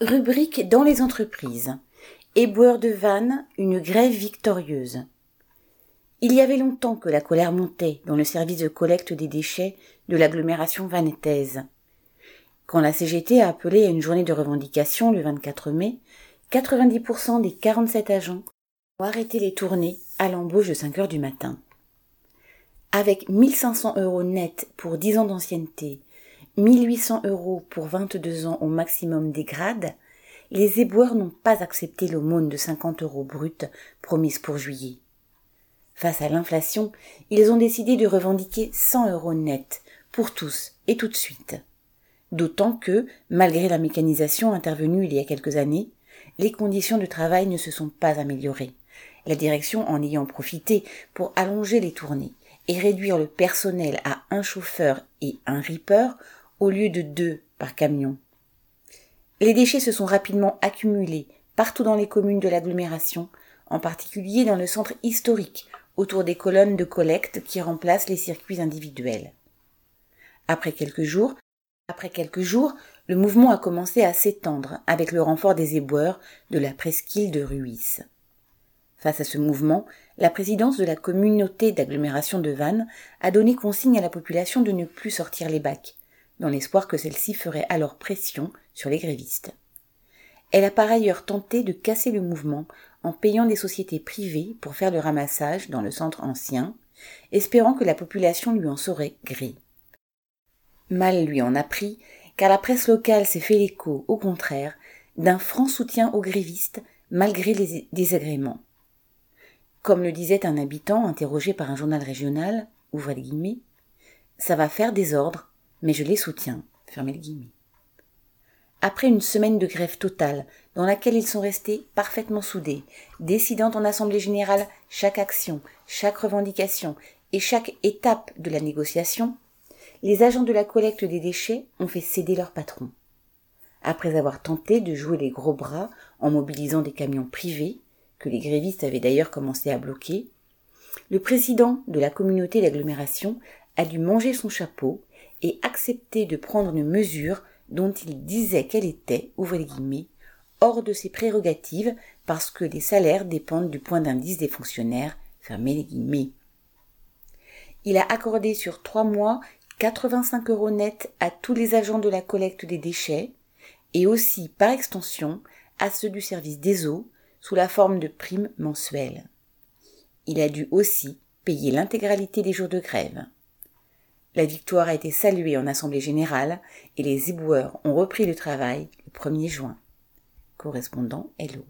Rubrique dans les entreprises. Éboueur de vannes, une grève victorieuse. Il y avait longtemps que la colère montait dans le service de collecte des déchets de l'agglomération vanetaise. Quand la CGT a appelé à une journée de revendication le 24 mai, 90% des 47 agents ont arrêté les tournées à l'embauche de 5 heures du matin. Avec 1500 euros nets pour 10 ans d'ancienneté 1800 euros pour 22 ans au maximum des grades, les éboueurs n'ont pas accepté l'aumône de 50 euros brut promise pour juillet. Face à l'inflation, ils ont décidé de revendiquer 100 euros net pour tous et tout de suite. D'autant que, malgré la mécanisation intervenue il y a quelques années, les conditions de travail ne se sont pas améliorées. La direction en ayant profité pour allonger les tournées et réduire le personnel à un chauffeur et un ripper au lieu de deux par camion. Les déchets se sont rapidement accumulés partout dans les communes de l'agglomération, en particulier dans le centre historique, autour des colonnes de collecte qui remplacent les circuits individuels. Après quelques jours, après quelques jours, le mouvement a commencé à s'étendre avec le renfort des éboueurs de la presqu'île de Ruisse. Face à ce mouvement, la présidence de la communauté d'agglomération de Vannes a donné consigne à la population de ne plus sortir les bacs, dans l'espoir que celle-ci ferait alors pression sur les grévistes. Elle a par ailleurs tenté de casser le mouvement en payant des sociétés privées pour faire le ramassage dans le centre ancien, espérant que la population lui en saurait gré. Mal lui en a pris, car la presse locale s'est fait l'écho, au contraire, d'un franc soutien aux grévistes malgré les désagréments. Comme le disait un habitant interrogé par un journal régional, ouvrez les guillemets, ça va faire des ordres, mais je les soutiens. Fermez. Après une semaine de grève totale, dans laquelle ils sont restés parfaitement soudés, décidant en assemblée générale chaque action, chaque revendication et chaque étape de la négociation, les agents de la collecte des déchets ont fait céder leur patron. Après avoir tenté de jouer les gros bras en mobilisant des camions privés, que les grévistes avaient d'ailleurs commencé à bloquer, le président de la communauté d'agglomération a dû manger son chapeau et accepter de prendre une mesure dont il disait qu'elle était, ouvrez les guillemets, hors de ses prérogatives parce que les salaires dépendent du point d'indice des fonctionnaires, fermez les guillemets. Il a accordé sur trois mois 85 euros nets à tous les agents de la collecte des déchets et aussi, par extension, à ceux du service des eaux sous la forme de primes mensuelles. Il a dû aussi payer l'intégralité des jours de grève. La victoire a été saluée en Assemblée générale et les éboueurs ont repris le travail le 1er juin. Correspondant Hello.